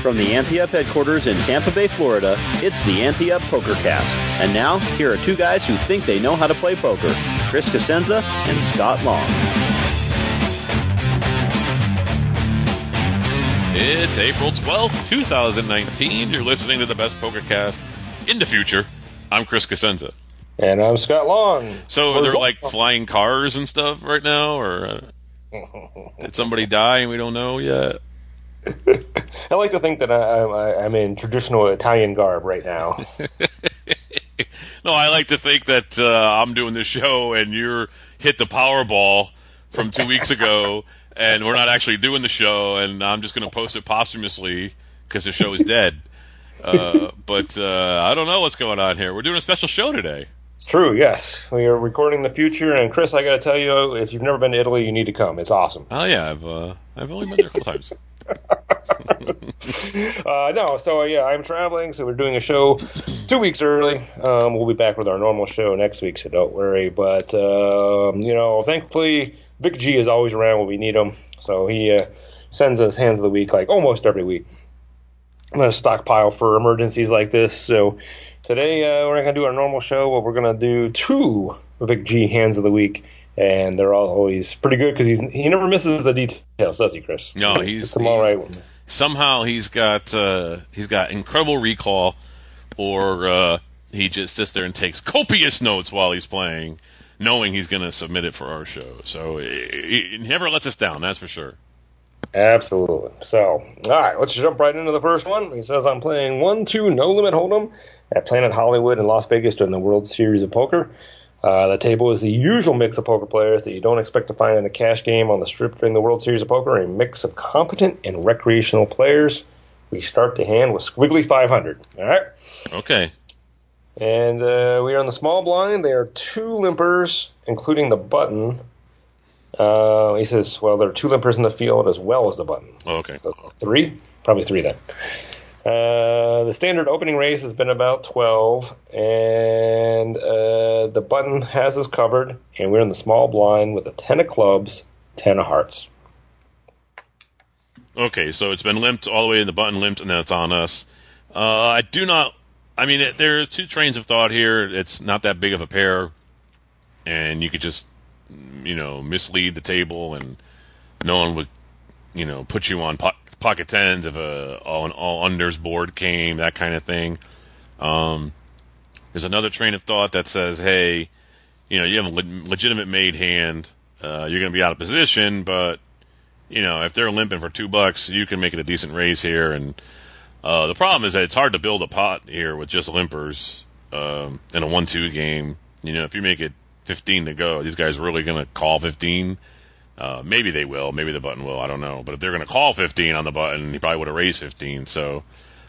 From the Ante Up headquarters in Tampa Bay, Florida, it's the Ante Up PokerCast. And now, here are two guys who think they know how to play poker Chris Cosenza and Scott Long. It's April 12th, 2019. You're listening to the best PokerCast in the future. I'm Chris Cosenza. And I'm Scott Long. So are there like flying cars and stuff right now, or uh, did somebody die and we don't know yet? I like to think that I, I, I'm in traditional Italian garb right now. no, I like to think that uh, I'm doing the show and you're hit the Powerball from two weeks ago, and we're not actually doing the show, and I'm just going to post it posthumously because the show is dead. Uh, but uh, I don't know what's going on here. We're doing a special show today. It's true, yes. We are recording the future, and Chris, I got to tell you, if you've never been to Italy, you need to come. It's awesome. Oh yeah, I've uh, I've only been there a couple times. uh, no, so uh, yeah, I'm traveling, so we're doing a show two weeks early. Um, we'll be back with our normal show next week, so don't worry. But um, you know, thankfully, Vic G is always around when we need him, so he uh, sends us hands of the week like almost every week. I'm gonna stockpile for emergencies like this. So today uh, we're not gonna do our normal show, but we're gonna do two Vic G hands of the week and they're all always pretty good because he's he never misses the details, does he, Chris? No, he's, he's all right. Somehow he's got uh, he's got incredible recall, or uh, he just sits there and takes copious notes while he's playing, knowing he's going to submit it for our show. So he, he never lets us down, that's for sure. Absolutely. So, all right, let's jump right into the first one. He says, I'm playing 1 2 No Limit Hold'em at Planet Hollywood in Las Vegas during the World Series of Poker. Uh, the table is the usual mix of poker players that you don't expect to find in a cash game on the strip during the World Series of Poker, a mix of competent and recreational players. We start the hand with Squiggly 500. All right? Okay. And uh, we are on the small blind. There are two limpers, including the button. Uh, he says, well, there are two limpers in the field as well as the button. Oh, okay. So three? Probably three then. Uh, the standard opening raise has been about 12, and uh, the button has us covered, and we're in the small blind with a 10 of clubs, 10 of hearts. Okay, so it's been limped all the way in the button limped, and then it's on us. Uh, I do not. I mean, it, there are two trains of thought here. It's not that big of a pair, and you could just, you know, mislead the table, and no one would, you know, put you on pot, pocket tens if a an all unders board came, that kind of thing. Um, there's another train of thought that says, hey, you know, you have a le- legitimate made hand. Uh, you're going to be out of position, but you know, if they're limping for two bucks, you can make it a decent raise here. And uh, the problem is that it's hard to build a pot here with just limpers um, in a one-two game. You know, if you make it 15 to go, these guys are really going to call 15. Uh, maybe they will. Maybe the button will. I don't know. But if they're going to call 15 on the button, he probably would have raised 15. So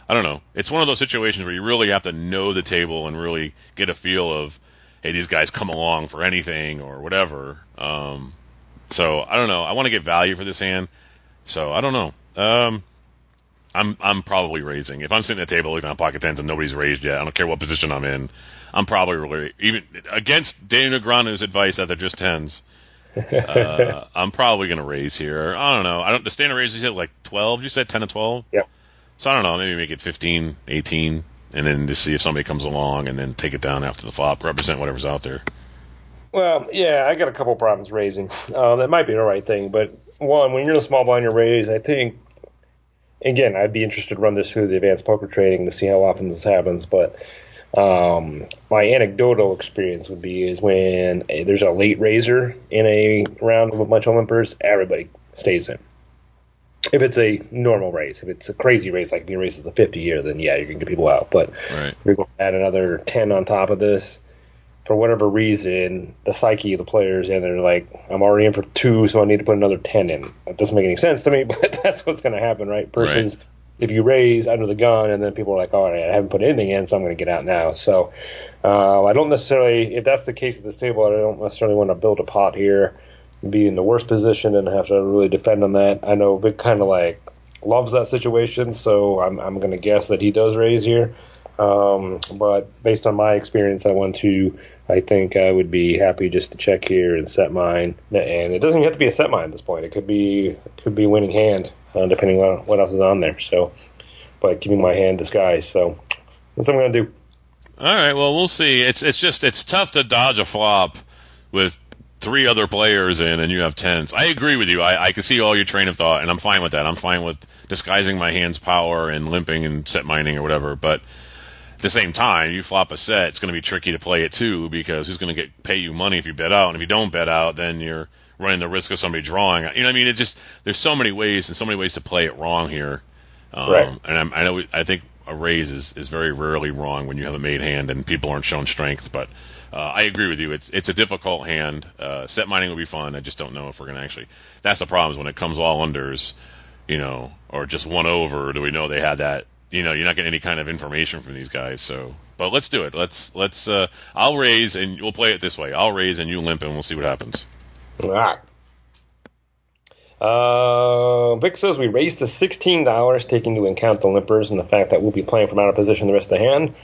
I don't know. It's one of those situations where you really have to know the table and really get a feel of, hey, these guys come along for anything or whatever. Um, so I don't know. I want to get value for this hand. So I don't know. Um, I'm I'm probably raising. If I'm sitting at the table looking at pocket tens and nobody's raised yet, I don't care what position I'm in. I'm probably really even against Danny Negreanu's advice that they're just tens uh, I'm probably going to raise here. I don't know. I don't. The standard raise you said like 12. You said 10 to 12. Yep. So I don't know. Maybe make it 15, 18, and then to see if somebody comes along, and then take it down after the flop. Represent whatever's out there. Well, yeah, I got a couple problems raising. Uh, that might be the right thing, but one, when you're in a small blind, you raise. I think. Again, I'd be interested to run this through the Advanced Poker Training to see how often this happens, but um, my anecdotal experience would be is when a, there's a late raiser in a round of a bunch of limpers, everybody stays in. If it's a normal raise, if it's a crazy race like the race is a 50 year, then yeah, you can get people out. But right. if you're going to add another 10 on top of this, for whatever reason, the psyche of the players, and they're like, I'm already in for two, so I need to put another 10 in. That doesn't make any sense to me, but that's what's going to happen, right? Versus Right. If you raise under the gun, and then people are like, all right, I haven't put anything in, so I'm going to get out now. So uh, I don't necessarily, if that's the case at this table, I don't necessarily want to build a pot here, be in the worst position, and have to really defend on that. I know Vic kind of like loves that situation, so I'm, I'm going to guess that he does raise here. Um, but based on my experience, I want to. I think I would be happy just to check here and set mine. And it doesn't have to be a set mine at this point. It could be it could be winning hand, uh, depending on what else is on there. So, but keeping my hand disguised. So that's what I'm going to do. All right, well, we'll see. It's it's just it's tough to dodge a flop with three other players in, and you have tens. I agree with you. I, I can see all your train of thought, and I'm fine with that. I'm fine with disguising my hand's power and limping and set mining or whatever. But at the same time, you flop a set, it's going to be tricky to play it too because who's going to get pay you money if you bet out, and if you don't bet out, then you're running the risk of somebody drawing. You know, what I mean, it just there's so many ways and so many ways to play it wrong here. Um, Right. And I'm, I know I think a raise is, is very rarely wrong when you have a made hand and people aren't shown strength. But uh, I agree with you. It's it's a difficult hand. Uh, set mining will be fun. I just don't know if we're gonna actually. That's the problem is when it comes all unders, you know, or just one over. Do we know they had that? You know, you're not getting any kind of information from these guys. So, but let's do it. Let's let's. Uh, I'll raise and we'll play it this way. I'll raise and you limp and we'll see what happens. All right. Uh, Vic says we raised to sixteen dollars, taking into account the limpers and the fact that we'll be playing from out of position the rest of the hand.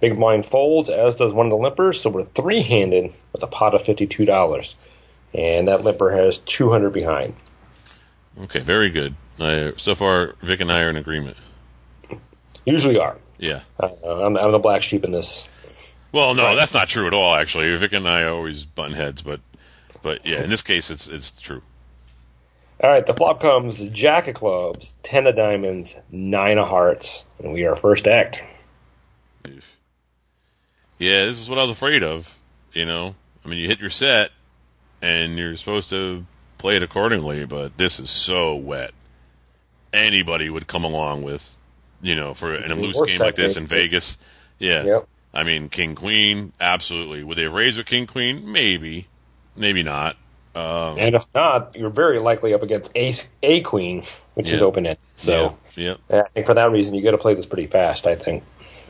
Big blind folds, as does one of the limpers, so we're three-handed with a pot of fifty-two dollars, and that limper has two hundred behind. Okay, very good. Uh, so far, Vic and I are in agreement. Usually are. Yeah. Uh, I'm, I'm the black sheep in this. Well, no, Right. that's not true at all. Actually, Vic and I always button heads, but but yeah, in this case, it's it's true. All right, the flop comes Jack of clubs, ten of diamonds, nine of hearts, and we are first act. Yeah, this is what I was afraid of. You know, I mean, you hit your set, and you're supposed to play it accordingly, but this is so wet. Anybody would come along with, you know, for in a loose game like this in Vegas. Yeah. Yep. I mean, King Queen, absolutely. Would they have raised with King Queen? Maybe, maybe not. Um, And if not, you're very likely up against ace a queen, which is open ended. So yeah, yeah. I think for that reason, you got to play this pretty fast. I think.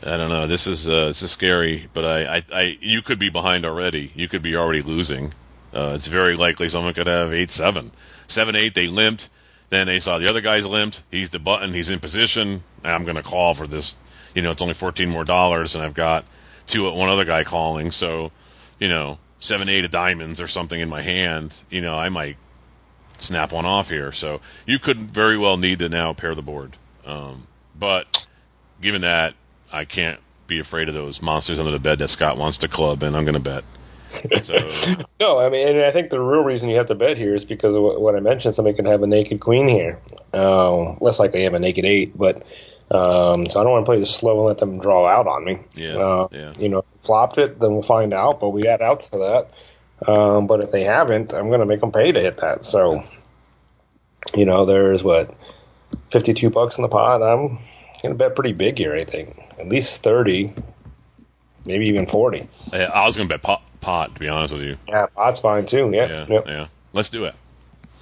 I don't know. This is uh, this is scary, but I, I, I, you could be behind already. You could be already losing. Uh, it's very likely someone could have eight seven, seven eight. They limped. Then they saw the other guy's limped. He's the button. He's in position. I'm going to call for this. You know, it's only fourteen more dollars, and I've got two one other guy calling. So, you know, seven eight of diamonds or something in my hand. You know, I might snap one off here. So you could very well need to now pair the board. Um, but given that, I can't be afraid of those monsters under the bed that Scott wants to club, and I'm going to bet. So No, I mean, and I think the real reason you have to bet here is because of what, I mentioned. Somebody could have a naked queen here. Um, less likely have a naked eight, but um, so I don't want to play this slow and let them draw out on me. Yeah, Uh, yeah. You know, flopped it, then we'll find out. But we add outs to that. Um, but if they haven't, I'm going to make them pay to hit that. So, you know, there's what fifty-two bucks in the pot. I'm going to bet pretty big here. I think at least thirty, maybe even forty. I I was going to bet pot, pot, to be honest with you. Yeah, pot's fine too. Yeah, Yeah, yep. yeah. Let's do it.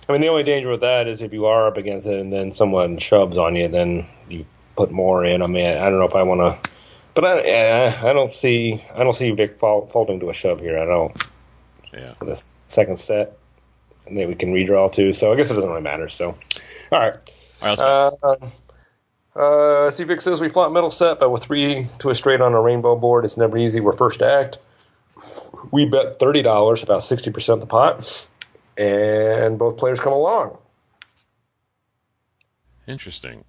I mean, the only danger with that is if you are up against it and then someone shoves on you, then you put more in. I mean, I don't know if I want to, but I, I don't see, I don't see Vic fall, folding to a shove here. I don't Yeah. for this second set, and then we can redraw too. So I guess it doesn't really matter. So, all right. All right. Uh, uh, see, Vic says we flop middle set, but with three to a straight on a rainbow board, it's never easy. We're first to act. We bet thirty dollars, about sixty percent of the pot, and both players come along. Interesting.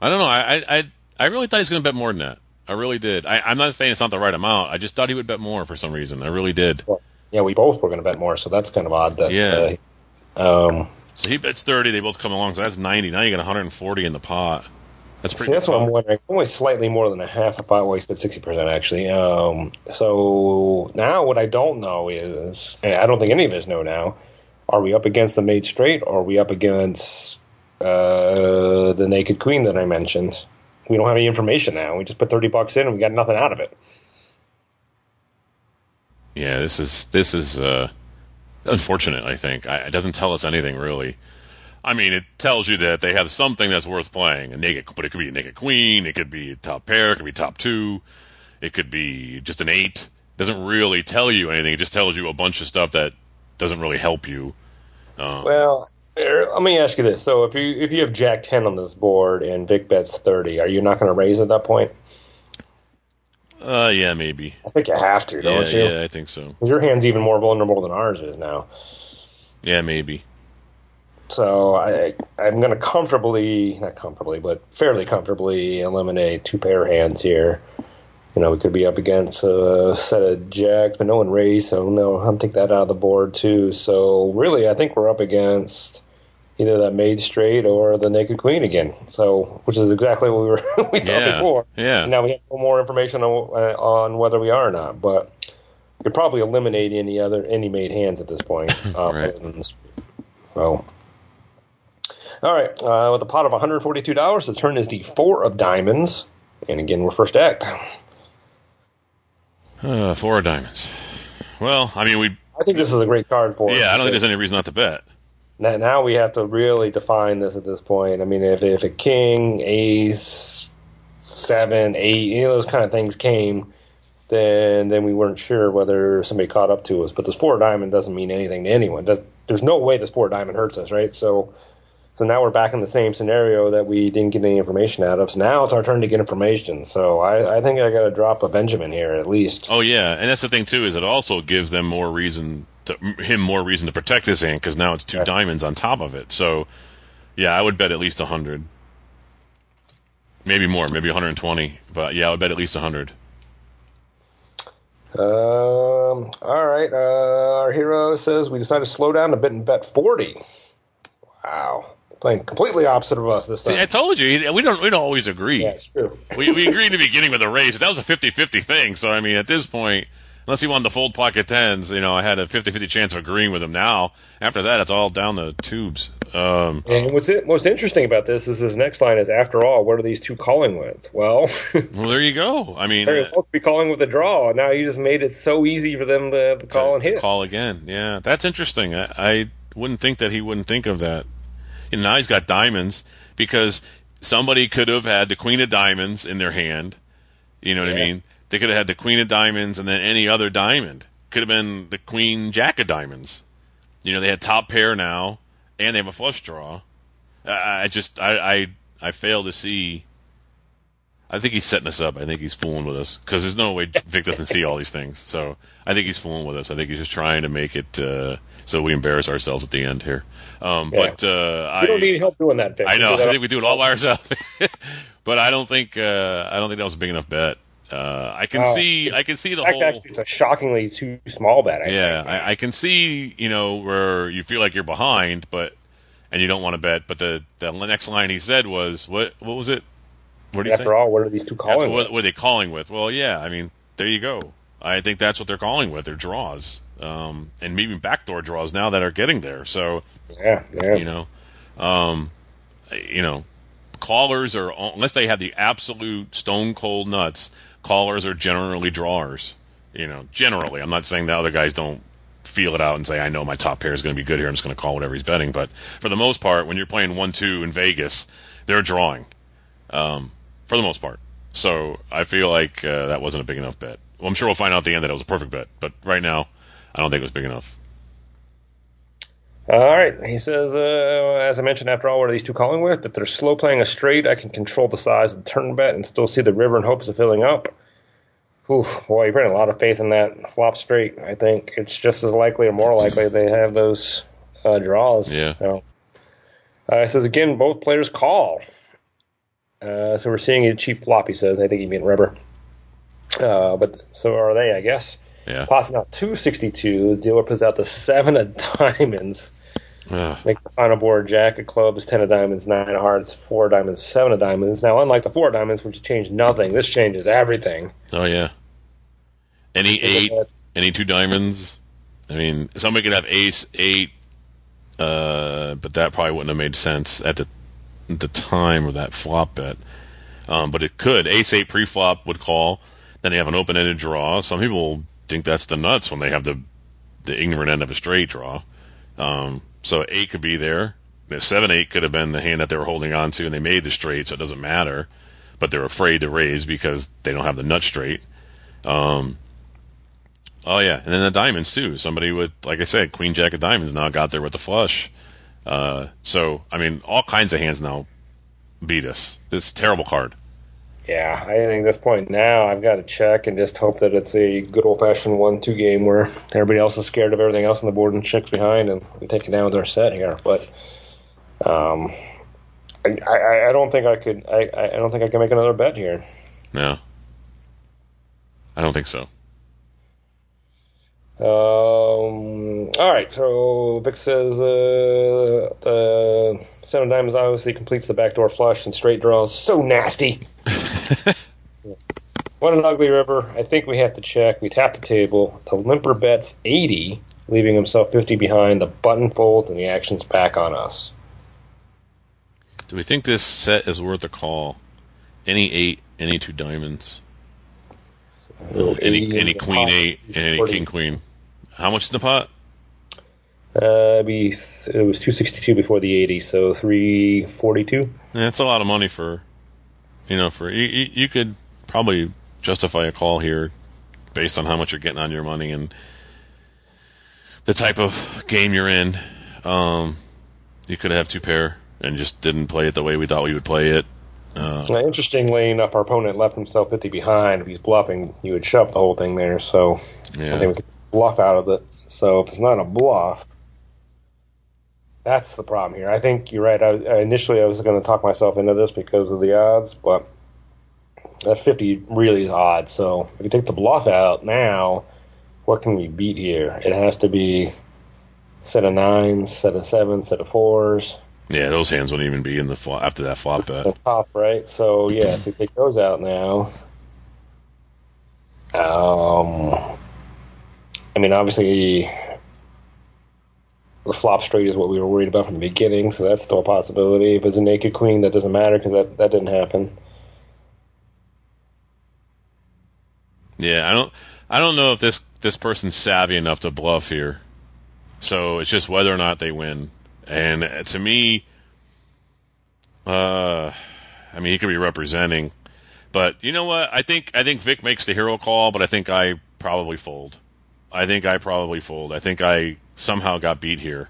I don't know. I, I, I, really thought he was going to bet more than that. I really did. I, I'm not saying it's not the right amount. I just thought he would bet more for some reason. I really did. Yeah, we both were going to bet more, so that's kind of odd. That Yeah. Uh, um, So he bets 30. They both come along. So that's 90. Now you got 140 in the pot. That's see, pretty. that's good what I'm wondering. It's only slightly more than a half a pot wasted, sixty percent actually. Um, so now what I don't know is, and I don't think any of us know now. Are we up against the made straight, or are we up against uh, the naked queen that I mentioned? We don't have any information now. We just put thirty bucks in, and we got nothing out of it. Yeah, this is this is uh, unfortunate. I think I, it doesn't tell us anything really. I mean, it tells you that they have something that's worth playing. A naked, but it could be a naked queen. It could be a top pair. It could be top two. It could be just an eight. It doesn't really tell you anything. It just tells you a bunch of stuff that doesn't really help you. Um, Well, let me ask you this: so if you if you have Jack ten on this board and Vic bets thirty, are you not going to raise at that point? uh, yeah, maybe. I think you have to, Yeah, don't you? yeah, I think so. Your hand's even more vulnerable than ours is now. Yeah, maybe. So I I'm going to comfortably, not comfortably, but fairly comfortably eliminate two pair hands here. You know, we could be up against a set of jacks, but no one raised, so no, I'll take that out of the board too. So really, I think we're up against either that made straight or the naked queen again. So, which is exactly what we were we thought Yeah, before. yeah. Now we have no more information on, uh, on whether we are or not, but you could probably eliminate any other any made hands at this point. Uh, Right. other than the. So. All right, uh, with a pot of $142, the turn is the four of diamonds. And again, we're first act. Uh, four of diamonds. Well, I mean, we. I think this is a great card for us. Yeah, I don't think there's any reason not to bet. Now, we have to really define this at this point. I mean, if, if a king, ace, seven, eight, any of those kind of things came, then then we weren't sure whether somebody caught up to us. But this four diamond doesn't mean anything to anyone. Does- There's no way this four diamond hurts us, right? So so now we're back in the same scenario that we didn't get any information out of. So now it's our turn to get information. So I, I think I got to drop a Benjamin here at least. Oh yeah, and that's the thing too is it also gives them more reason to him more reason to protect his hand because now it's two Yeah. diamonds on top of it. So yeah, I would bet at least a hundred, maybe more, maybe 120. But yeah, I would bet at least a hundred. Um. All right. Uh, our hero says we decided to slow down a bit and bet forty. Wow, playing completely opposite of us this time. See, I told you we don't we don't always agree. yeah, it's true. we we agreed in the beginning with the race. That was a 50-50 thing. So I mean, at this point, unless he wanted to fold pocket tens, you know, I had a 50-50 chance of agreeing with him. Now after that, it's all down the tubes. Um, And what's it, most interesting about this is his next line is, after all, what are these two calling with? Well, well, there you go. I mean, they're uh, both be calling with a draw. Now you just made it so easy for them to, to call and to hit. Call again. Yeah, that's interesting. I, I wouldn't think that he wouldn't think of that. And now he's got diamonds because somebody could have had the queen of diamonds in their hand. You know what I mean? They could have had the queen of diamonds and then any other diamond. Could have been the queen jack of diamonds. You know, they had top pair now and they have a flush draw. I, I just I, I I fail to see. I think he's setting us up. I think he's fooling with us because there's no way Vic doesn't see all these things. So I think he's fooling with us. I think he's just trying to make it uh, so we embarrass ourselves at the end here. Um, Yeah. But uh, I don't need help doing that. Vic. I know. I think we do it all by ourselves. but I don't think uh, I don't think that was a big enough bet. Uh, I can Oh. see I can see the whole. actually, it's a shockingly too small bet. I Yeah. I, I can see you know where you feel like you're behind, but and you don't want to bet. But the the next line he said was what what was it? What did he say? After all, what are these two After- calling what, with? what are they calling with? Well, yeah, I mean, there you go. I think that's what they're calling with. Their draws, um, and maybe backdoor draws now that are getting there. So Yeah, yeah. you know, um, you know, callers are unless they have the absolute stone cold nuts. Callers are generally drawers. You know, generally. I'm not saying the other guys don't feel it out and say, "I know my top pair is going to be good here. I'm just going to call whatever he's betting." But for the most part, when you're playing one two in Vegas, they're drawing. Um, for the most part. So I feel like uh, that wasn't a big enough bet. Well, I'm sure we'll find out at the end that it was a perfect bet, but right now, I don't think it was big enough. All right. He says, uh, as I mentioned, after all, what are these two calling with? If they're slow playing a straight, I can control the size of the turn bet and still see the river in hopes of filling up. Oof, boy, you're putting a lot of faith in that flop straight. I think it's just as likely or more likely they have those uh, draws. Yeah. So, uh, it says again, both players call. Uh, so we're seeing a cheap flop. He says. I think he meant rubber. Uh, but so are they, I guess. Yeah. Passing out 262. The dealer puts out the seven of diamonds. Ugh. Make the final board jack of clubs, ten of diamonds, nine of hearts, four of diamonds, seven of diamonds. Now, unlike the four of diamonds, which changed nothing, this changes everything. oh yeah. Any eight, any two diamonds. I mean, somebody could have ace eight, uh, but that probably wouldn't have made sense at the the time of that flop bet. Um, but it could. Ace eight pre-flop would call. Then you have an open-ended draw. Some people think that's the nuts when they have the the ignorant end of a straight draw. Um, so eight could be there. Seven eight could have been the hand that they were holding on to, and they made the straight, so it doesn't matter. But they're afraid to raise because they don't have the nut straight. Um, oh yeah, and then the diamonds too. Somebody with, like I said, queen jack of diamonds now got there with the flush. Uh, so I mean, all kinds of hands now beat us. This terrible card. Yeah, I think at this point now I've got to check and just hope that it's a good old fashioned one two game where everybody else is scared of everything else on the board and checks behind and we take it down with our set here. But um, I, I, I don't think I could I, I don't think I can make another bet here. No, I don't think so. Um, all right, so Vic says uh, the Seven Diamonds obviously completes the backdoor flush and straight draws. So nasty. what an ugly river. I think we have to check. We tap the table. The limper bets 80, leaving himself 50 behind. The button folds and the action's back on us. Do we think this set is worth a call? Any eight, any two diamonds, So any any queen eight, and any king queen. How much in the pot? Uh, be it was 262 before the 80, so 342. Yeah, That's a lot of money for, you know, for you, you, could probably justify a call here based on how much you're getting on your money and the type of game you're in. Um, you could have two pair and just didn't play it the way we thought we would play it. Uh, Now, interestingly enough, our opponent left himself 50 behind. If he's bluffing, you would shove the whole thing there. So I yeah, think we could bluff out of it. So if it's not a bluff, that's the problem here. I think you're right. I, initially I was going to talk myself into this because of the odds, but that 50 really is odd. So if you take the bluff out now, what can we beat here? It has to be set of nines, set of sevens, set of fours. yeah, those hands wouldn't even be in the flop after that flop bet. That's tough, right? So yeah, so you take those out now. Um, I mean, obviously, the flop straight is what we were worried about from the beginning, so that's still a possibility. If it's a naked queen, that doesn't matter because that that didn't happen. Yeah, I don't, I don't know if this this person's savvy enough to bluff here. So it's just whether or not they win. And uh, to me, uh, I mean, he could be representing, but you know what? I think I think Vic makes the hero call, but I think I probably fold. I think I probably fold. I think I somehow got beat here.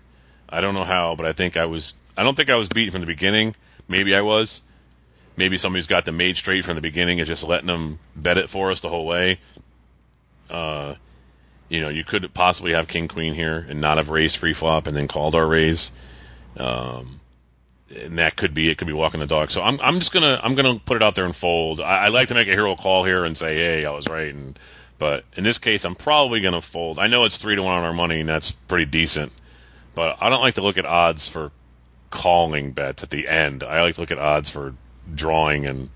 I don't know how, but I think I was. I don't think I was beat from the beginning. Maybe I was. Maybe somebody's got the made straight from the beginning and just letting them bet it for us the whole way. Uh, you know, you could possibly have king queen here and not have raised free flop and then called our raise. Um, and that could be it. Could be walking the dog. So I'm I'm just gonna I'm gonna put it out there and fold. I, I like to make a hero call here and say, hey, I was right. And but in this case, I'm probably gonna fold. I know it's three to one on our money, and that's pretty decent. But I don't like to look at odds for calling bets at the end. I like to look at odds for drawing and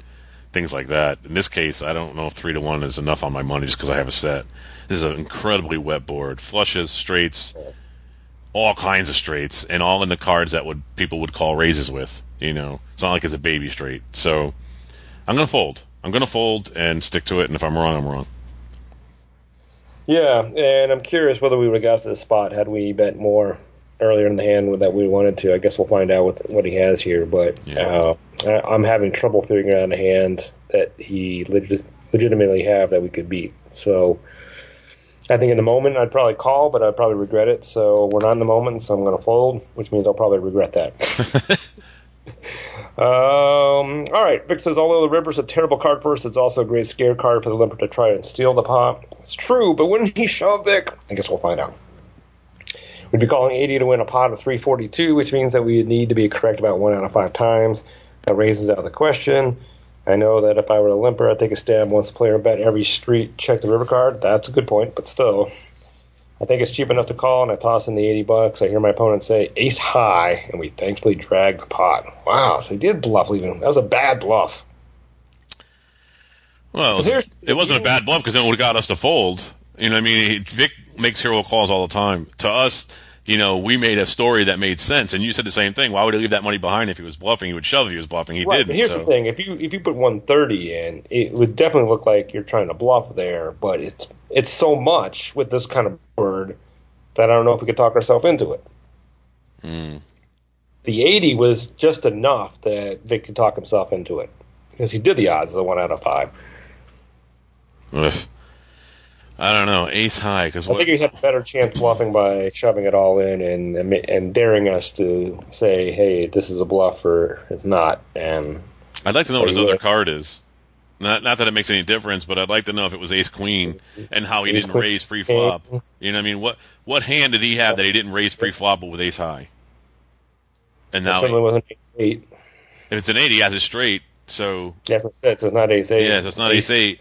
things like that. In this case, I don't know if three to one is enough on my money just because I have a set. This is an incredibly wet board. Flushes, straights, all kinds of straights, and all in the cards that would people would call raises with. You know, it's not like it's a baby straight. So I'm gonna fold. I'm gonna fold and stick to it. And if I'm wrong, I'm wrong. Yeah, and I'm curious whether we would have got to the spot had we bet more earlier in the hand that we wanted to. I guess we'll find out what what he has here, but Yeah. uh, I, I'm having trouble figuring out a hand that he legit, legitimately have that we could beat. So I think in the moment I'd probably call, but I'd probably regret it. So we're not in the moment, so I'm going to fold, which means I'll probably regret that. Um, all right, Vic says, although the river's a terrible card for us, it's also a great scare card for the limper to try and steal the pot. It's true, but wouldn't he shove Vic? I guess we'll find out. We'd be calling 80 to win a pot of 342, which means that we need to be correct about one out of five times. That raises out the question. I know that if I were a limper, I'd take a stab once the player bet every street check the river card. That's a good point, but still. I think it's cheap enough to call, and I toss in the 80 bucks. I hear my opponent say ace high, and we thankfully drag the pot. Wow, so he did bluff leaving. That was a bad bluff. Well, it, was, here's- it wasn't a bad bluff because then it would have got us to fold. You know, I mean, Vic makes hero calls all the time. To us, you know, we made a story that made sense, and you said the same thing. Why would he leave that money behind if he was bluffing? He would shove if he was bluffing. He Right, didn't. but here's so. the thing: if you if you put 130 in, it would definitely look like you're trying to bluff there. But it's it's so much with this kind of board that I don't know if we could talk ourselves into it. Mm. The 80 was just enough that Vic could talk himself into it because he did the odds of the one out of five. I don't know. Ace high because I think he had a better chance bluffing by shoving it all in and and, and daring us to say, "Hey, this is a bluff," or "It's not." And I'd like to know what his other would. card is. Not not that it makes any difference, but I'd like to know if it was Ace Queen and how he Ace didn't Queen. raise pre flop. You know, what I mean, what what hand did he have that he didn't raise pre flop but with Ace high? And it now, certainly wasn't ace eight. if it's an eight, he has it straight. So Yeah, so it's not ace eight. Yeah, so it's not ace eight.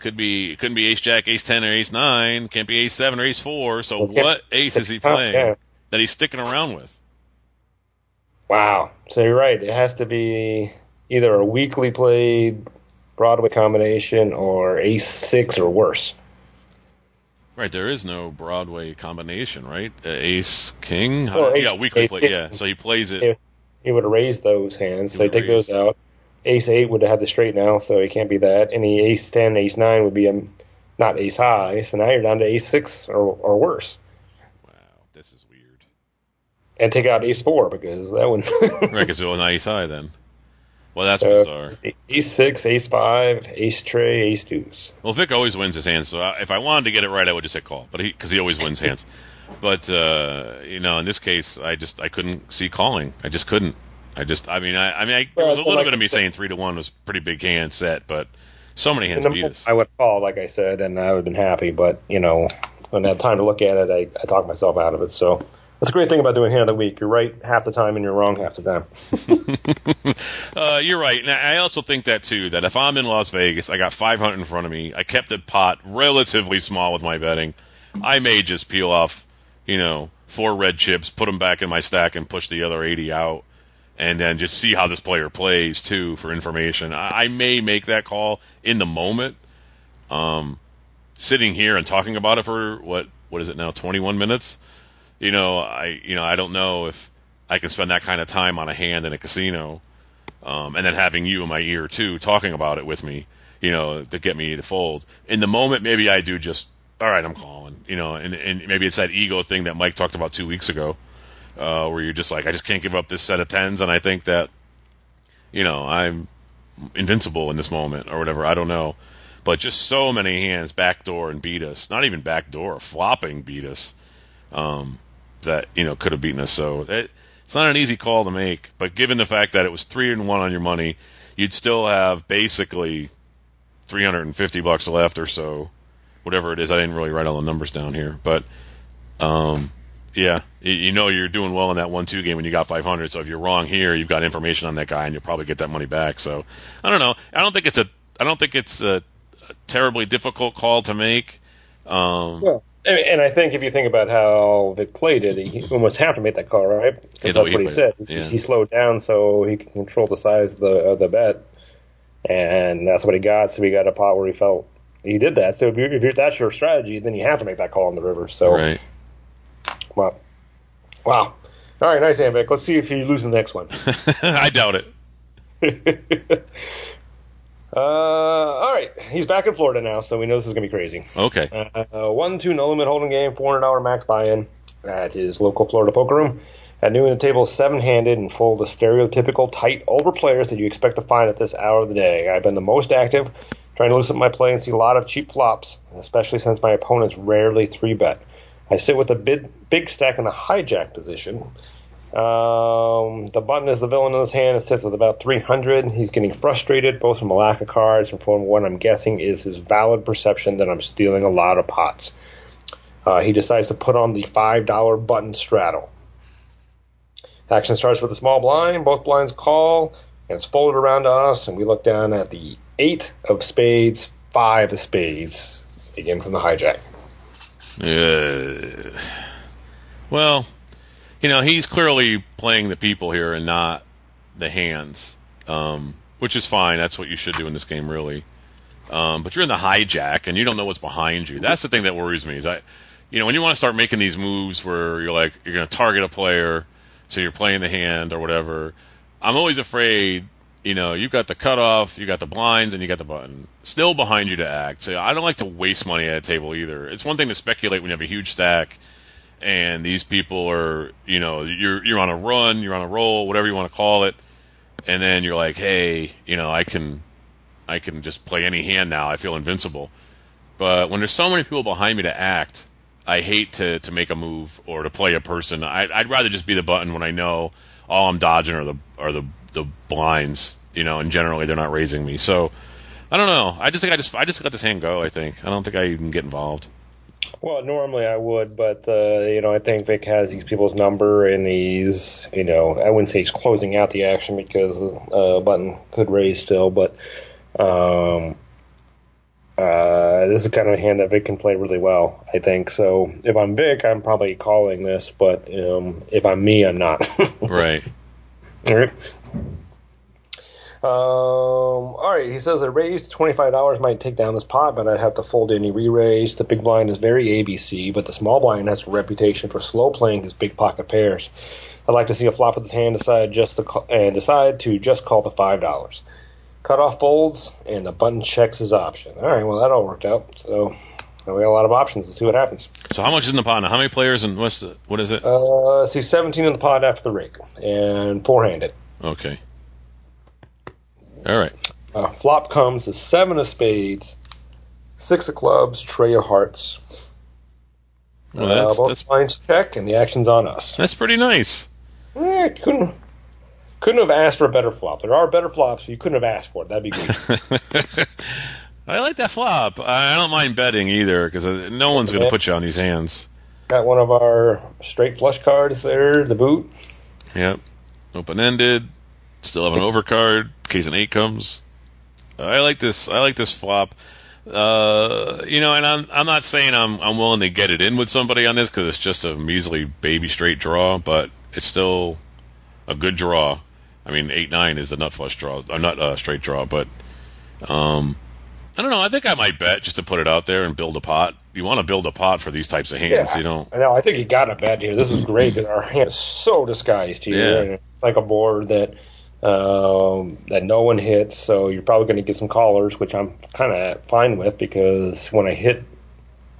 could be it couldn't be Ace Jack, Ace ten, or Ace nine. Can't be Ace seven or Ace four. So Well, what ace is he playing yeah. that he's sticking around with? Wow. So you're right. It has to be either a weakly played Broadway combination or ace six or worse. Right, there is no Broadway combination, right? Uh, ace King, ace- yeah, weakly ace play, yeah. So he plays it. He would have raised those hands, so would take those out. Ace eight would have the straight now, so it can't be that. Any ace ten, ace nine would be a not ace high. So now you're down to ace six or or worse. Wow, this is weird. And take out ace four because that one. Right, because it was an ace high then. Well, that's Uh, bizarre. ace six, ace five, ace trey, ace deuce. Well, Vic always wins his hands, so if I wanted to get it right, I would just say call, but because he, always wins hands. But uh, you know, in this case, I just I couldn't see calling. I just couldn't. I just I mean I, I mean I, there was a little like bit of me said- saying three to one was pretty big hand set, but so many hands And beat us. I would call, like I said, and I would have been happy. But you know, when I had time to look at it, I, I talked myself out of it. So that's a great thing about doing hand of the week. You're right half the time, and you're wrong half the time. Uh, you're right. And I also think that too. That if I'm in Las Vegas, I got 500 in front of me. I kept the pot relatively small with my betting. I may just peel off, you know, four red chips, put them back in my stack, and push the other 80 out, and then just see how this player plays too for information. I, I may make that call in the moment. Um, sitting here and talking about it for what what is it now 21 minutes you know i you know i don't know if i can spend that kind of time on a hand in a casino um, and then having you in my ear too talking about it with me you know to get me to fold in the moment maybe i do just all right i'm calling you know and, and maybe it's that ego thing that mike talked about two weeks ago uh, where you're just like i just can't give up this set of tens and i think that you know i'm invincible in this moment or whatever i don't know but just so many hands backdoor and beat us. Not even backdoor, flopping beat us. Um, that you know could have beaten us. So it, it's not an easy call to make. But given the fact that it was three and one on your money, you'd still have basically three hundred and fifty bucks left or so, whatever it is. I didn't really write all the numbers down here, but um, yeah, you, you know you're doing well in that one-two game when you got five hundred. So if you're wrong here, you've got information on that guy, and you'll probably get that money back. So I don't know. I don't think it's a. I don't think it's a terribly difficult call to make. Um, and, I think if you think about how Vic played it, he almost have to make that call, right? Because that's what he said. Yeah. He slowed down so he can control the size of the, of the bet, and that's what he got. So he got a pot where he felt he did that. So if, you, if that's your strategy, then you have to make that call on the river. So right. wow, wow. All right, nice hand, Vic. Let's see if you lose the next one. I doubt it. Uh, all right, he's back in Florida now, so we know this is gonna be crazy. Okay. Uh, one two no limit hold'em game, four hundred dollar max buy in at his local Florida poker room. At noon, the table is seven handed and full of the stereotypical tight over players that you expect to find at this hour of the day. I've been the most active, trying to loosen up my play and see a lot of cheap flops, especially since my opponents rarely three bet. I sit with a big, big stack in the hijack position. Um, the button is the villain in his hand. It sits with about 300. He's getting frustrated both from a lack of cards and from what I'm guessing is his valid perception that I'm stealing a lot of pots. Uh, he decides to put on the $5 button straddle. Action starts with a small blind. Both blinds call, and it's folded around to us, and we look down at the eight of spades, five of spades, again from the hijack. Uh, well, you know, he's clearly playing the people here and not the hands, um, which is fine. That's what you should do in this game, really. Um, but you're in the hijack and you don't know what's behind you. That's the thing that worries me. Is I, you know, when you want to start making these moves where you're like you're going to target a player, so you're playing the hand or whatever. I'm always afraid you know, you've got the cutoff, you got the blinds, and you got the button still behind you to act. So I don't like to waste money at a table either. It's one thing to speculate when you have a huge stack, and these people are, you know, you're you're on a run, you're on a roll, whatever you want to call it, and then you're like, hey, you know, I can, I can just play any hand now. I feel invincible. But when there's so many people behind me to act, I hate to to make a move or to play a person. I, I'd rather just be the button when I know all I'm dodging are the are the the blinds, you know, and generally they're not raising me. So I don't know. I just think I just I just let this hand go. I think I don't think I even get involved. Well, normally I would, but uh, you know, I think Vic has these people's number, and he's, you know, I wouldn't say he's closing out the action because uh, Button could raise still, but um, uh, this is kind of a hand that Vic can play really well, I think. So if I'm Vic, I'm probably calling this, but um, if I'm me, I'm not. right. All right. Um, all right, he says a raise to $25 might take down this pot, but I'd have to fold any re raise. The big blind is very ABC, but the small blind has a reputation for slow playing his big pocket pairs. I'd like to see a flop with his hand decide just to call, and decide to just call the $5. Cutoff folds, and the button checks his option. All right, well, that all worked out. So we got a lot of options. Let's see what happens. So how much is in the pot now? How many players and what's the, what is it? Uh, see, 17 in the pot after the rig, and four handed. Okay. All right. Uh, flop comes the seven of spades, six of clubs, trey of hearts. Well, that's, uh, that's blinds check, and the action's on us. that's pretty nice. Eh, couldn't couldn't have asked for a better flop. There are better flops. You couldn't have asked for it. That'd be good. I like that flop. I don't mind betting either because no one's going to put you on these hands. Got one of our straight flush cards there, the boot. Yep. Open ended. Still have an overcard case an eight comes. I like this. I like this flop. Uh, you know, and I'm I'm not saying I'm I'm willing to get it in with somebody on this because it's just a measly baby straight draw, but it's still a good draw. I mean, eight nine is a nut flush draw, a nut uh, straight draw, but um, I don't know. I think I might bet just to put it out there and build a pot. You want to build a pot for these types of hands, you know. I know. I think you got a bet here. This is great because our hand is so disguised here. Yeah. Like a board that um, that no one hits. So you're probably going to get some callers, which I'm kind of fine with because when I hit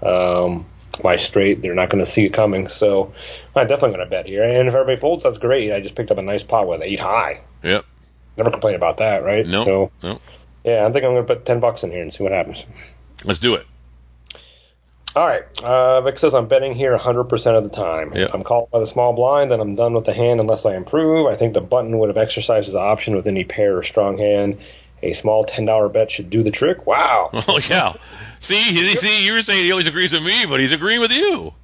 um, my straight, they're not going to see it coming. So I'm definitely going to bet here. And if everybody folds, that's great. I just picked up a nice pot with eight high. Yep. Never complain about that, right? No. So no. yeah, I think I'm going to put ten bucks in here and see what happens. Let's do it. All right. Uh, Vic says I'm betting here 100% of the time. Yep. I'm called by the small blind, then I'm done with the hand unless I improve. I think the button would have exercised his option with any pair or strong hand. A small $10 bet should do the trick. Wow. Oh yeah. See, see, you were saying he always agrees with me, but he's agreeing with you.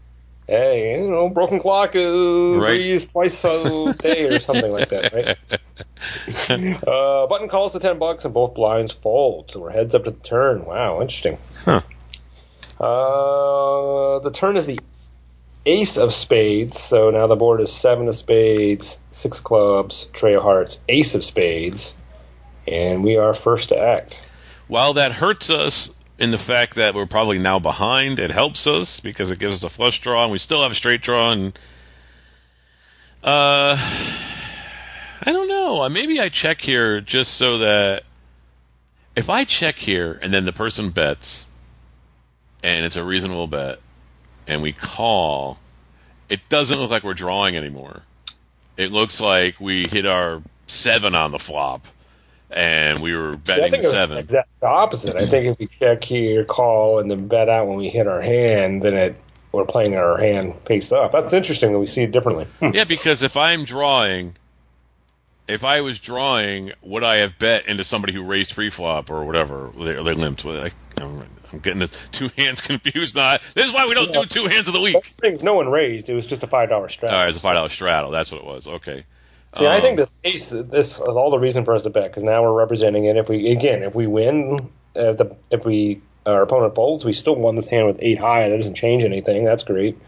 hey, you know, broken clock uh, Right. twice a day or something like that, right? uh, button calls to 10 bucks and both blinds fold. So we're heads up to the turn. Wow, interesting. Huh. Uh, the turn is the ace of spades. So now the board is seven of spades, six clubs, trey of hearts, ace of spades, and we are first to act. While that hurts us in the fact that we're probably now behind, it helps us because it gives us a flush draw, and we still have a straight draw. And uh, I don't know. Uh, Maybe I check here just so that if I check here and then the person bets, and it's a reasonable bet, and we call, it doesn't look like we're drawing anymore. It looks like we hit our seven on the flop, and we were See, I betting think seven. exact the opposite. I think if we check here, call, and then bet out when we hit our hand, then it we're playing our hand face up. That's interesting that we see it differently. Hmm. Yeah, because if I'm drawing, if I was drawing, would I have bet into somebody who raised free flop or whatever? They, they limped. Well, I, I'm, getting the two hands confused. Not this is why we don't do two hands of the week. I no one raised. It was just a five dollar strap. All right, it's a five dollar straddle. That's what it was. Okay. See, I Um, think this ace, this is all the reason for us to bet because now we're representing it. If we again, if we win, if the if we our opponent folds, we still won this hand with eight high. That doesn't change anything. That's great.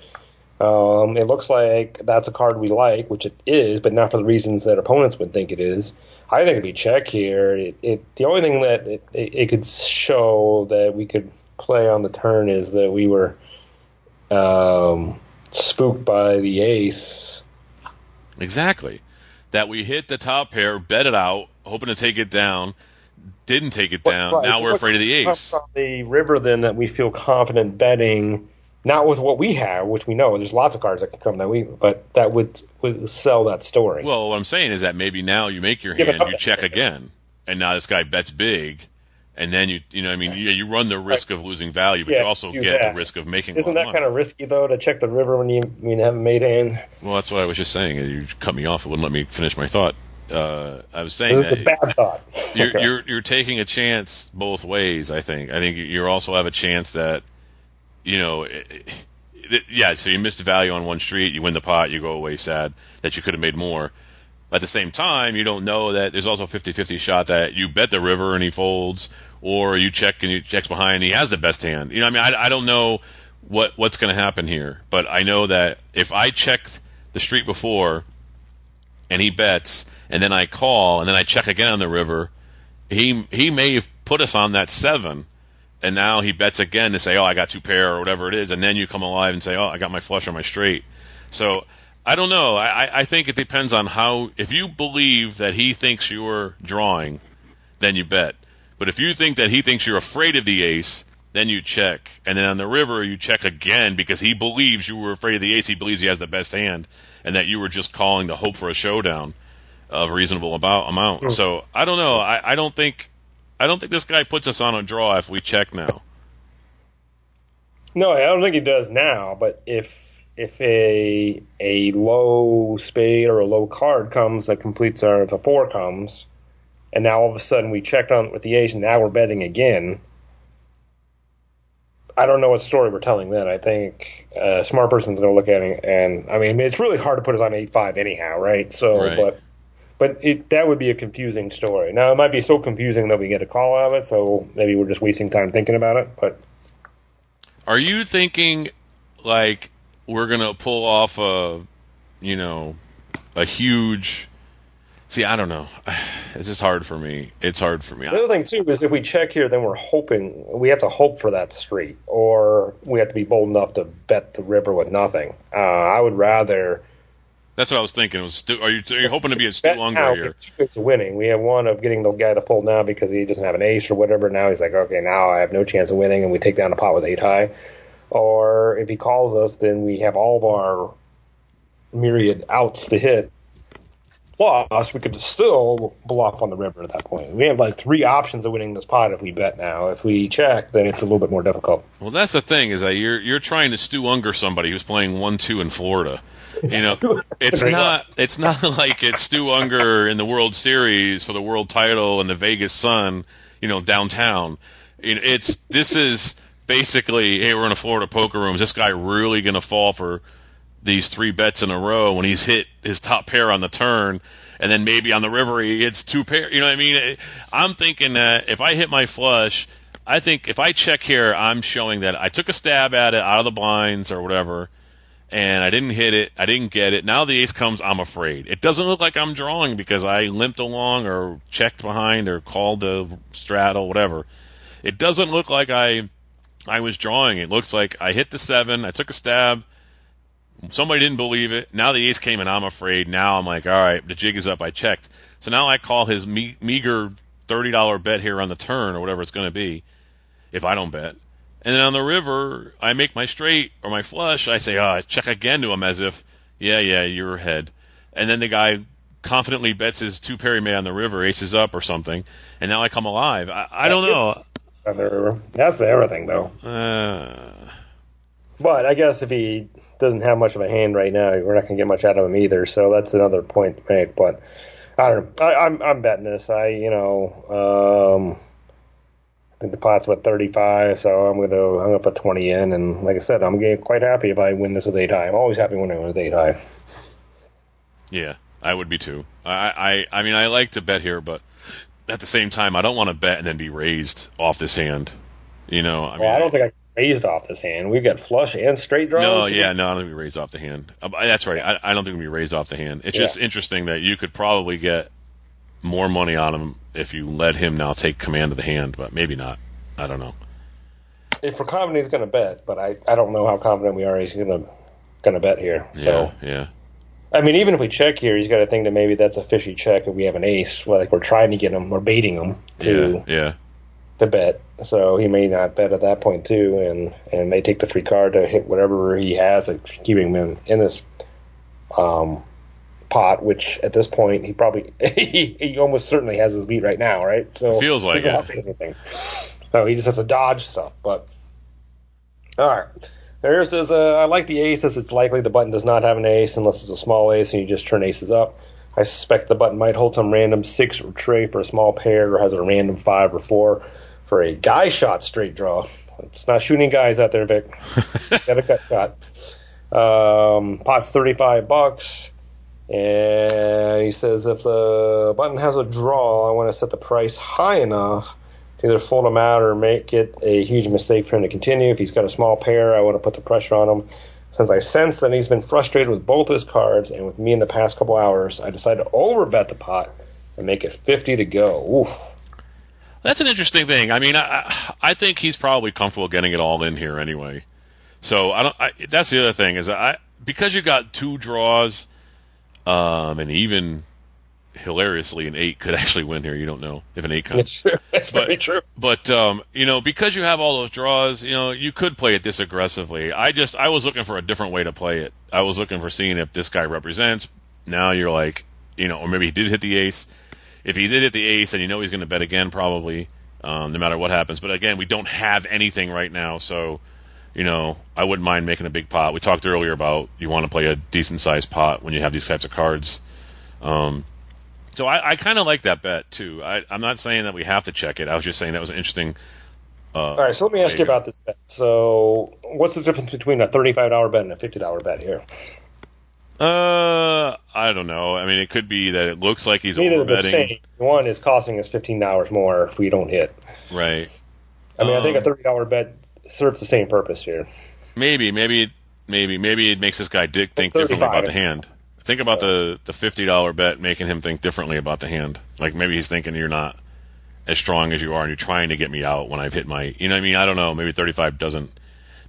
Um, it looks like that's a card we like, which it is, but not for the reasons that opponents would think it is. I think if we check here, it, it the only thing that it, it, could show that we could play on the turn is that we were um, spooked by the ace. Exactly. That we hit the top pair, bet it out, hoping to take it down. Didn't take it down. Right. Now we're afraid of the ace. on the river then that we feel confident betting, not with what we have, which we know there's lots of cards that can come that we, but that would would sell that story. Well, what I'm saying is that maybe now you make your hand, you check again, and now this guy bets big, and then you you know I mean yeah, you run the risk of losing value, but Yeah, you also get that. the risk of making. Isn't that money. kind of risky though to check the river when you when you haven't made hand? Well, that's what I was just saying. You cut me off. It wouldn't let me finish my thought. Uh, I was saying This is that a bad thought. you're, Okay. you're you're taking a chance both ways. I think. I think you also have a chance that you know. Eh, eh, it, it, yeah, so you missed the value on one street, you win the pot, you go away sad that you could have made more. At the same time, you don't know that there's also a 50-50 shot that you bet the river and he folds, or you check and he checks behind and he has the best hand. You know, I mean, I, I don't know what what's going to happen here, but I know that if I checked the street before and he bets, and then I call, and then I check again on the river, he he may have put us on that seven, and now he bets again to say, oh, I got two pair or whatever it is, and then you come alive and say, oh, I got my flush or my straight. So I don't know. I, I- think it depends on how. If you believe that he thinks you're drawing, then you bet. But if you think that he thinks you're afraid of the ace, then you check. And then on the river, you check again because he believes you were afraid of the ace. He believes he has the best hand, and that you were just calling to hope for a showdown of reasonable about amount. Oh. So I don't know. I, I don't think I don't think this guy puts us on a draw if we check now. No, I don't think he does now. But if if a a low spade or a low card comes that completes our if a four comes, and now all of a sudden we checked on it with the ace, and now we're betting again. I don't know what story we're telling then. I think uh, a smart person's going to look at it, and I mean it's really hard to put us on eight five anyhow, right? So, Right. but but it, that would be a confusing story. Now it might be so confusing that we get a call out of it, so maybe we're just wasting time thinking about it. But Are you thinking like we're gonna pull off a you know a huge? See, I don't know. It's just hard for me. It's hard for me. The other thing too is if we check here, then we're hoping we have to hope for that street, or we have to be bold enough to bet the river with nothing. Uh, I would rather That's what I was thinking. It was Stu, are you are you hoping to be a Stu. Ungar here? have two ways of winning. We have one of getting the guy to fold now because he doesn't have an ace or whatever. Now he's like, okay, now I have no chance of winning, and we take down the pot with eight high. Or if he calls us, then we have all of our myriad outs to hit. Plus, we could still bluff on the river at that point. We have like three options of winning this pot if we bet now. If we check, then it's a little bit more difficult. Well, that's the thing is that you're you're trying to Stu Ungar somebody who's playing one two in Florida. You know, it's not it's not like it's Stu Ungar in the World Series for the world title and the Vegas Sun. You know, downtown. You know, it's this is basically hey, we're in a Florida poker room. Is this guy really going to fall for these three bets in a row when he's hit his top pair on the turn, and then maybe on the river he hits two pair. You know what I mean? I'm thinking that if I hit my flush, I think if I check here, I'm showing that I took a stab at it out of the blinds or whatever, and I didn't hit it. I didn't get it. Now the ace comes. I'm afraid. It doesn't look like I'm drawing because I limped along or checked behind or called the straddle, whatever. It doesn't look like I I was drawing. It looks like I hit the seven. I took a stab. Somebody didn't believe it. Now the ace came and I'm afraid. Now I'm like, all right, the jig is up. I checked. So now I call his me- meager $30 bet here on the turn or whatever it's going to be if I don't bet. And then on the river, I make my straight or my flush. I say, oh, I check again to him as if, yeah, yeah, you're ahead. And then the guy confidently bets his two pair May on the river, aces up or something. And now I come alive. I, I don't know. on the river. That's the everything, though. Uh, But I guess if he doesn't have much of a hand right now, we're not going to get much out of him either. So that's another point to make. But I don't know. I, I'm I'm betting this. I you know um, I think the pot's about 35, so I'm gonna I'm gonna put 20 in. And like I said, I'm getting quite happy if I win this with eight high. I'm always happy when I win with eight high. Yeah, I would be too. I, I, I mean, I like to bet here, but at the same time, I don't want to bet and then be raised off this hand. You know, I mean, Well, I don't think I raised off this hand. We've got flush and straight draws. No, yeah, no, I don't think we raised off the hand. Uh, that's right. I, I don't think we raised off the hand. It's just interesting that you could probably get more money on him if you let him now take command of the hand, but maybe not. I don't know. If we're confident he's going to bet, but I, I don't know how confident we are he's going to going to bet here. Yeah, So yeah. I mean, even if we check here, he's got to think that maybe that's a fishy check if we have an ace. Like we're trying to get him, we're baiting him to Yeah, yeah. To bet. So he may not bet at that point too, and and may take the free card to hit whatever he has, like keeping him in, this um, pot. Which at this point he probably he, he almost certainly has his beat right now, right? So Feels like it. So he just has to dodge stuff. But all right. There says, uh, I like the ace as it's likely the button does not have an ace unless it's a small ace and you just turn aces up. I suspect the button might hold some random six or trey for a small pair or has a random five or four for a guy shot straight draw. It's not shooting guys out there, Vic. Got a cut shot. Um, pot's 35 bucks. And he says if the button has a draw, I want to set the price high enough to either fold him out or make it a huge mistake for him to continue. If he's got a small pair, I want to put the pressure on him. Since I sense that he's been frustrated with both his cards and with me in the past couple hours, I decided to overbet the pot and make it 50 to go. Oof. That's an interesting thing. I mean, I, I- I think he's probably comfortable getting it all in here anyway. So I don't. I, that's the other thing is I because you got two draws, um, and even hilariously an eight could actually win here. You don't know if an eight comes. That's true. It's But- very true. But um, you know, because you have all those draws, you know, you could play it this aggressively. I just I was looking for a different way to play it. I was looking for seeing if this guy represents. Now you're like, you know, or maybe he did hit the ace. If he did hit the ace, and you know he's going to bet again, probably, um, no matter what happens. But again, we don't have anything right now, so you know, I wouldn't mind making a big pot. We talked earlier about you want to play a decent sized pot when you have these types of cards. Um, so I, I kind of like that bet too. I, I'm not saying that we have to check it. I was just saying that was an interesting. Uh, All right, so let me ask you about this bet. So, what's the difference between a thirty-five dollar bet and a fifty dollar bet here? Uh, I don't know. I mean, it could be that it looks like he's Neither are the overbetting, same. One is costing us fifteen dollars more if we don't hit. right? I mean, I think a Um, thirty dollar bet serves the same purpose here. Maybe, maybe, maybe, maybe it makes this guy dick think differently about the hand. Think about the the fifty dollar bet making him think differently about the hand. Like maybe he's thinking you're not as strong as you are, and you're trying to get me out when I've hit my. You know what I mean? I don't know. Maybe thirty five doesn't.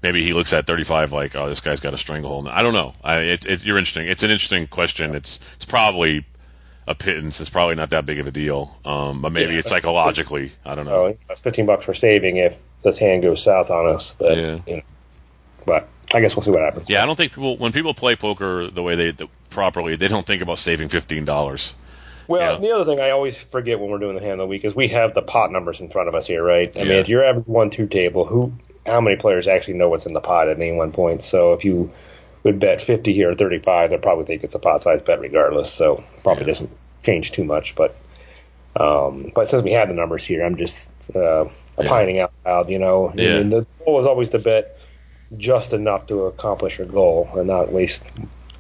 Maybe he looks at thirty five like, oh, this guy's got a stranglehold. I don't know. I, it, it, you're interesting. It's an interesting question. It's it's probably a pittance. It's probably not that big of a deal. Um, but maybe Yeah. it's psychologically. I don't know. That's fifteen bucks for saving if this hand goes south on us. But, Yeah. you know, but I guess we'll see what happens. Yeah, I don't think people when people play poker the way they the, properly, they don't think about saving fifteen dollars. Well, Yeah. the other thing I always forget when we're doing the hand of the week is we have the pot numbers in front of us here, right? I mean, Yeah. if your average one-two table, who, how many players actually know what's in the pot at any one point? So if you would bet fifty here or thirty-five, they'll probably think it's a pot-size bet regardless. So probably Yeah. doesn't change too much, but. Um, but since we have the numbers here, I'm just uh, opining out loud. You know, I Yeah. mean, the goal is always to bet just enough to accomplish your goal and not waste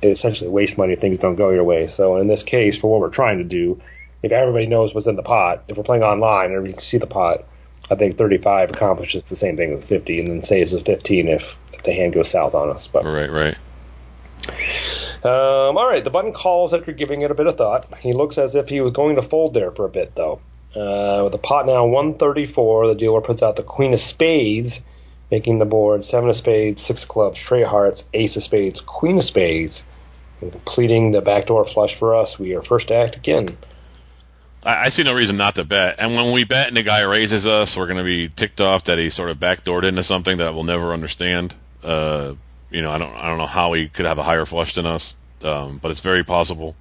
essentially waste money if things don't go your way. So in this case, for what we're trying to do, if everybody knows what's in the pot, if we're playing online and we can see the pot, I think 35 accomplishes the same thing as 50, and then saves us 15 if, if the hand goes south on us. But Right, right. um, all right, the button calls after giving it a bit of thought. He looks as if he was going to fold there for a bit, though. Uh, with the pot now 134, the dealer puts out the queen of spades, making the board seven of spades, six of clubs, trey of hearts, ace of spades, queen of spades, and completing the backdoor flush for us. We are first to act again. I, I see no reason not to bet. And when we bet and the guy raises us, we're going to be ticked off that he sort of backdoored into something that we'll never understand. Uh, you know, I don't, I don't know how he could have a higher flush than us, um, but it's very possible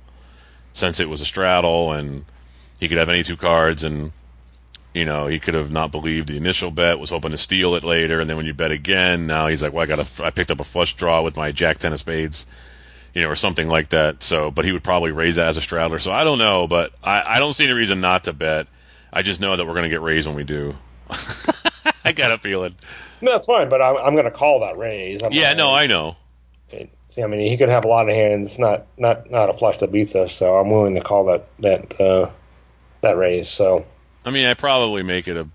since it was a straddle and he could have any two cards and you know he could have not believed the initial bet was hoping to steal it later and then when you bet again now he's like well i got a i picked up a flush draw with my jack ten of spades you know or something like that so but he would probably raise that as a straddler so i don't know but i i don't see any reason not to bet i just know that we're going to get raised when we do i got a feeling No, that's fine, but I'm, I'm going to call that raise. I'm yeah no i know See, I mean, he could have a lot of hands, not not not a flush that beats us. So I'm willing to call that that uh, that raise. So I mean, I probably make it a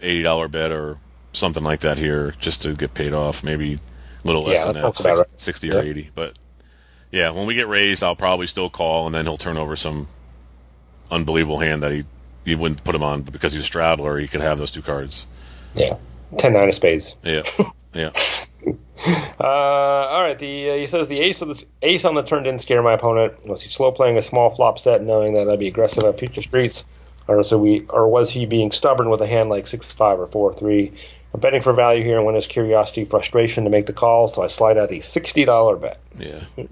eighty dollar bet or something like that here, just to get paid off. Maybe a little less Yeah, than that that, sounds about right. sixty or Yeah. eighty. But yeah, when we get raised, I'll probably still call, and then he'll turn over some unbelievable hand that he he wouldn't put him on, but because he's a straddler, he could have those two cards. yeah, ten nine of spades. Yeah, Yeah. Uh, all right. The uh, he says the ace of the ace on the turn didn't scare my opponent. Was he slow playing a small flop set, knowing that I'd be aggressive on future streets, or so we, or was he being stubborn with a hand like six five or four three? I'm betting for value here and win his curiosity, frustration to make the call, so I slide out a sixty dollar bet. Yeah.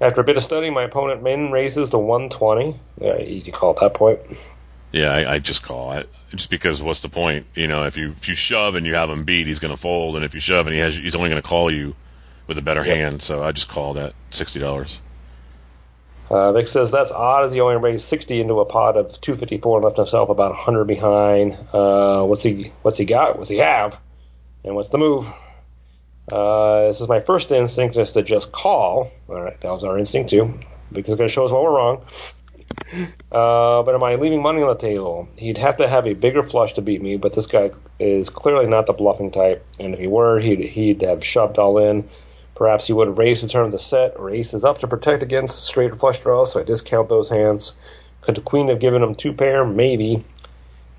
After a bit of study, my opponent min raises to 120. Yeah, easy call at that point. Yeah, I, I just call it just because what's the point? You know, if you if you shove and you have him beat, he's going to fold, and if you shove and he has, he's only going to call you with a better Yep. hand. So I just call that sixty dollars. Uh, Vic says that's odd as he only raised 60 into a pot of 254 and left himself about 100 behind. Uh, what's he What's he got? What's he have? And what's the move? Uh, this is my first instinct is to just call. All right, that was our instinct too, because it's going to show us what we're wrong. Uh, but am I leaving money on the table? He'd have to have a bigger flush to beat me, but this guy is clearly not the bluffing type. And if he were, he'd he'd have shoved all in. Perhaps he would raised the turn of the set or aces up to protect against straight flush draws, so I discount those hands. Could the queen have given him two pair? Maybe.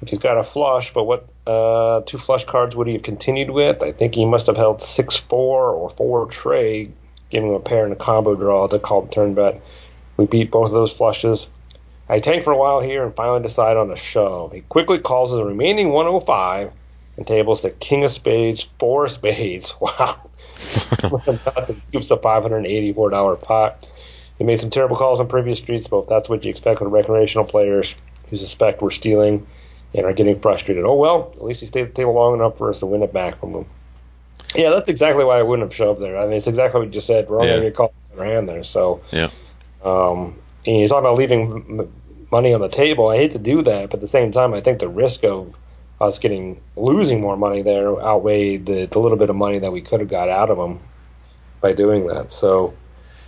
If he's got a flush, but what uh, two flush cards would he have continued with? I think he must have held six four or four trade, giving him a pair and a combo draw to call the turn bet. We beat both of those flushes. I tank for a while here and finally decide on a shove. He quickly calls the remaining 105 and tables the king of spades, four of spades. Wow. And scoops a $584 pot. He made some terrible calls on previous streets, but that's what you expect with recreational players who suspect we're stealing and are getting frustrated. Oh well, at least he stayed at the table long enough for us to win it back from him. Yeah, that's exactly why I wouldn't have shoved there. I mean, it's exactly what you just said. We're Yeah. going to call our hand there, so Yeah. um, and you talk about leaving m- money on the table. I hate to do that, but at the same time, I think the risk of us getting losing more money there outweighed the, the little bit of money that we could have got out of them by doing that. So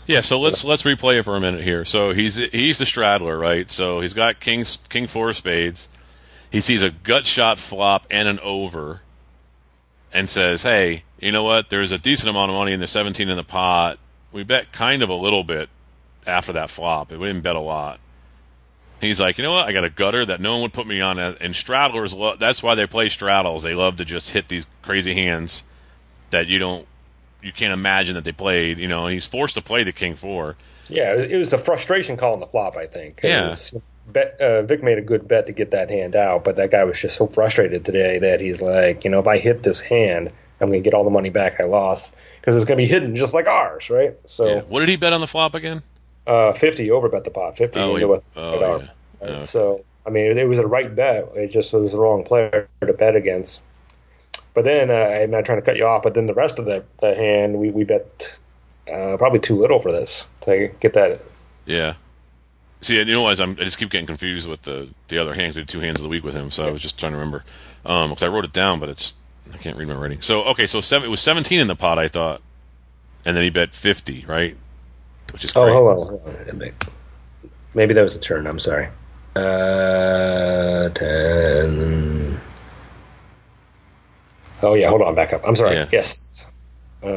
Yeah, so let's let's replay it for a minute here. So he's he's the straddler, right? So he's got king king four spades. He sees a gut shot flop and an over, and says, "Hey, you know what? There's a decent amount of money in the 17 in the pot. We bet kind of a little bit after that flop. We didn't bet a lot." He's like, you know what? I got a gutter that no one would put me on. And straddlers, lo- that's why they play straddles. They love to just hit these crazy hands that you don't, you can't imagine that they played. You know, he's forced to play the king four. yeah, it was a frustration call on the flop. I think. Yeah. Bet, uh, Vic made a good bet to get that hand out, but that guy was just so frustrated today that he's like, you know, if I hit this hand, I'm going to get all the money back I lost because it's going to be hidden just like ours, right? So. Yeah. What did he bet on the flop again? Uh, fifty over bet the pot. Fifty Oh, what oh, our- yeah. right? Okay. So I mean, it was a right bet. It just was the wrong player to bet against. But then uh, I'm not trying to cut you off, but then the rest of the, the hand we we bet uh, probably too little for this to get that. Yeah. See, you know, as I'm, I just keep getting confused with the the other hands. We did two hands of the week with him, so I was just trying to remember Um 'cause I wrote it down, but it's I can't read my writing. So okay, so seven, it was 17 in the pot, I thought, and then he bet 50, right? Which is Oh, great. hold on, hold on. Maybe- that was a turn. I'm sorry. Uh, ten. Oh yeah, hold on, back up. I'm sorry. Yeah. Yes. Uh,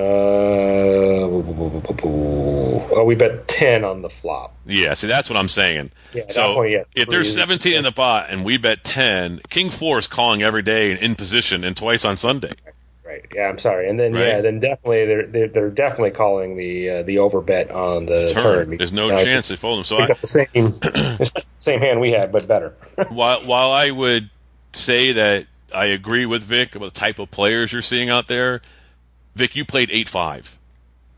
oh, we bet ten on the flop. Yeah, see, that's what I'm saying. Yeah, so point, yeah, if there's three- 17 in the pot and we bet 10, King Four is calling every day and in position and twice on Sunday. Right. Yeah, I'm sorry. And then Right. yeah, then definitely they're they're, they're definitely calling the uh, the over bet on the Turn. turn. There's no Uh, chance they fold him. So I, the same the same hand we had, but better. while while I would say that I agree with Vic about the type of players you're seeing out there, Vic, you played eight five,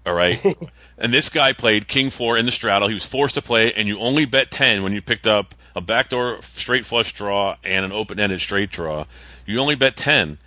all right, and this guy played king four in the straddle. He was forced to play, and you only bet ten when you picked up a backdoor straight flush draw and an open ended straight draw. You only bet ten.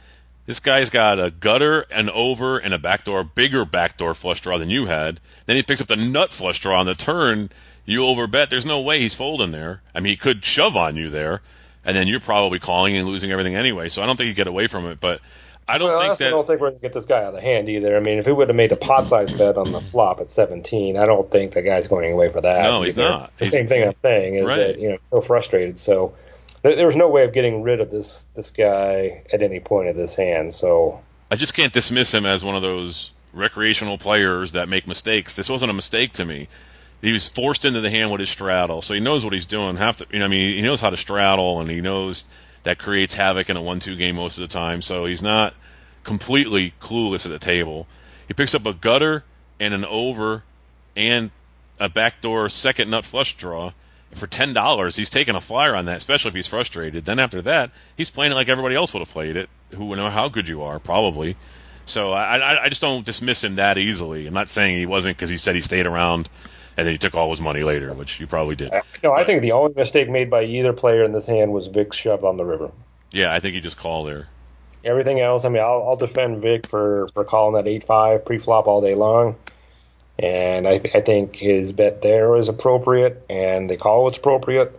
This guy's got a gutter, an over, and a backdoor, bigger backdoor flush draw than you had. Then he picks up the nut flush draw on the turn. You overbet. There's no way he's folding there. I mean, he could shove on you there, and then you're probably calling and losing everything anyway. So I don't think you get away from it. But I don't Well, I think also that. don't think we're gonna get this guy out of the hand either. I mean, if we would have made a pot size bet on the flop at 17, I don't think the guy's going away for that. No, he's not. The He's- same thing I'm saying is Right. that you know so frustrated. So there, there was no way of getting rid of this this guy at any point of this hand. So I just can't dismiss him as one of those recreational players that make mistakes. This wasn't a mistake to me. He was forced into the hand with his straddle, so he knows what he's doing. Half the, you know, I mean, he knows how to straddle, and he knows that creates havoc in a one-two game most of the time. So he's not completely clueless at the table. He picks up a gutter and an over and a backdoor second nut flush draw for ten dollars. He's taking a flyer on that, especially if he's frustrated. Then after that, he's playing it like everybody else would have played it. Who would know how good you are, probably. So I, I, I just don't dismiss him that easily. I'm not saying he wasn't because he said he stayed around and then he took all his money later, which you probably did. Uh, no, I think the only mistake made by either player in this hand was Vic's shove on the river. Yeah, I think he just called there. Everything else, I mean, I'll, I'll defend Vic for, for calling that eight five pre flop all day long, and I, I think his bet there was appropriate, and the call was appropriate.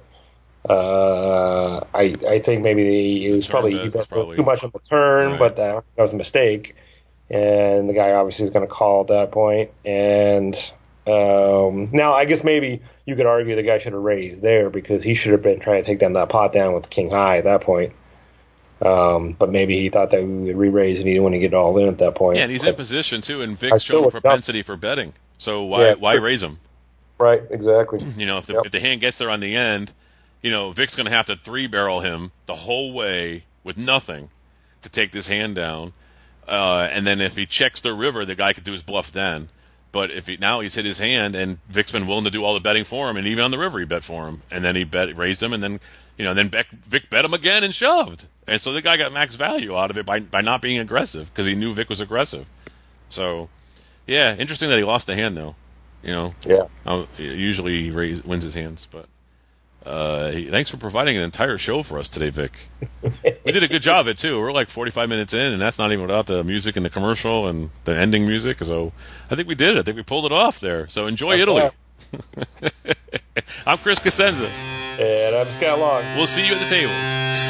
Uh, I I think maybe it was Turn probably, he was bet probably- too much on the turn, Right. but that, that was a mistake, and the guy obviously is going to call at that point. And um, now I guess maybe you could argue the guy should have raised there because he should have been trying to take down that pot down with king high at that point. Um, but maybe he thought that we would re-raise and he didn't want to get all in at that point. Yeah, and he's in position too, and Vic's showing a propensity for betting. So why Yeah, why sure. raise him? right, exactly. You know, if the Yep. if the hand gets there on the end, you know, Vic's going to have to three barrel him the whole way with nothing to take this hand down. Uh, and then if he checks the river, the guy could do his bluff then. But if he, now he's hit his hand, and Vic's been willing to do all the betting for him, and even on the river he bet for him, and then he bet raised him, and then you know and then Vic, Vic bet him again and shoved, and so the guy got max value out of it by by not being aggressive because he knew Vic was aggressive. So yeah, interesting that he lost the hand though. You know, Yeah. uh, usually he raise, wins his hands, but uh, he, thanks for providing an entire show for us today, Vic. we did a good job of it too. We're like 45 minutes in, and that's not even without the music and the commercial and the ending music. So I think we did it. I think we pulled it off there. So enjoy Italy. I'm Chris Cosenza. And I'm Scott Long. We'll see you at the tables.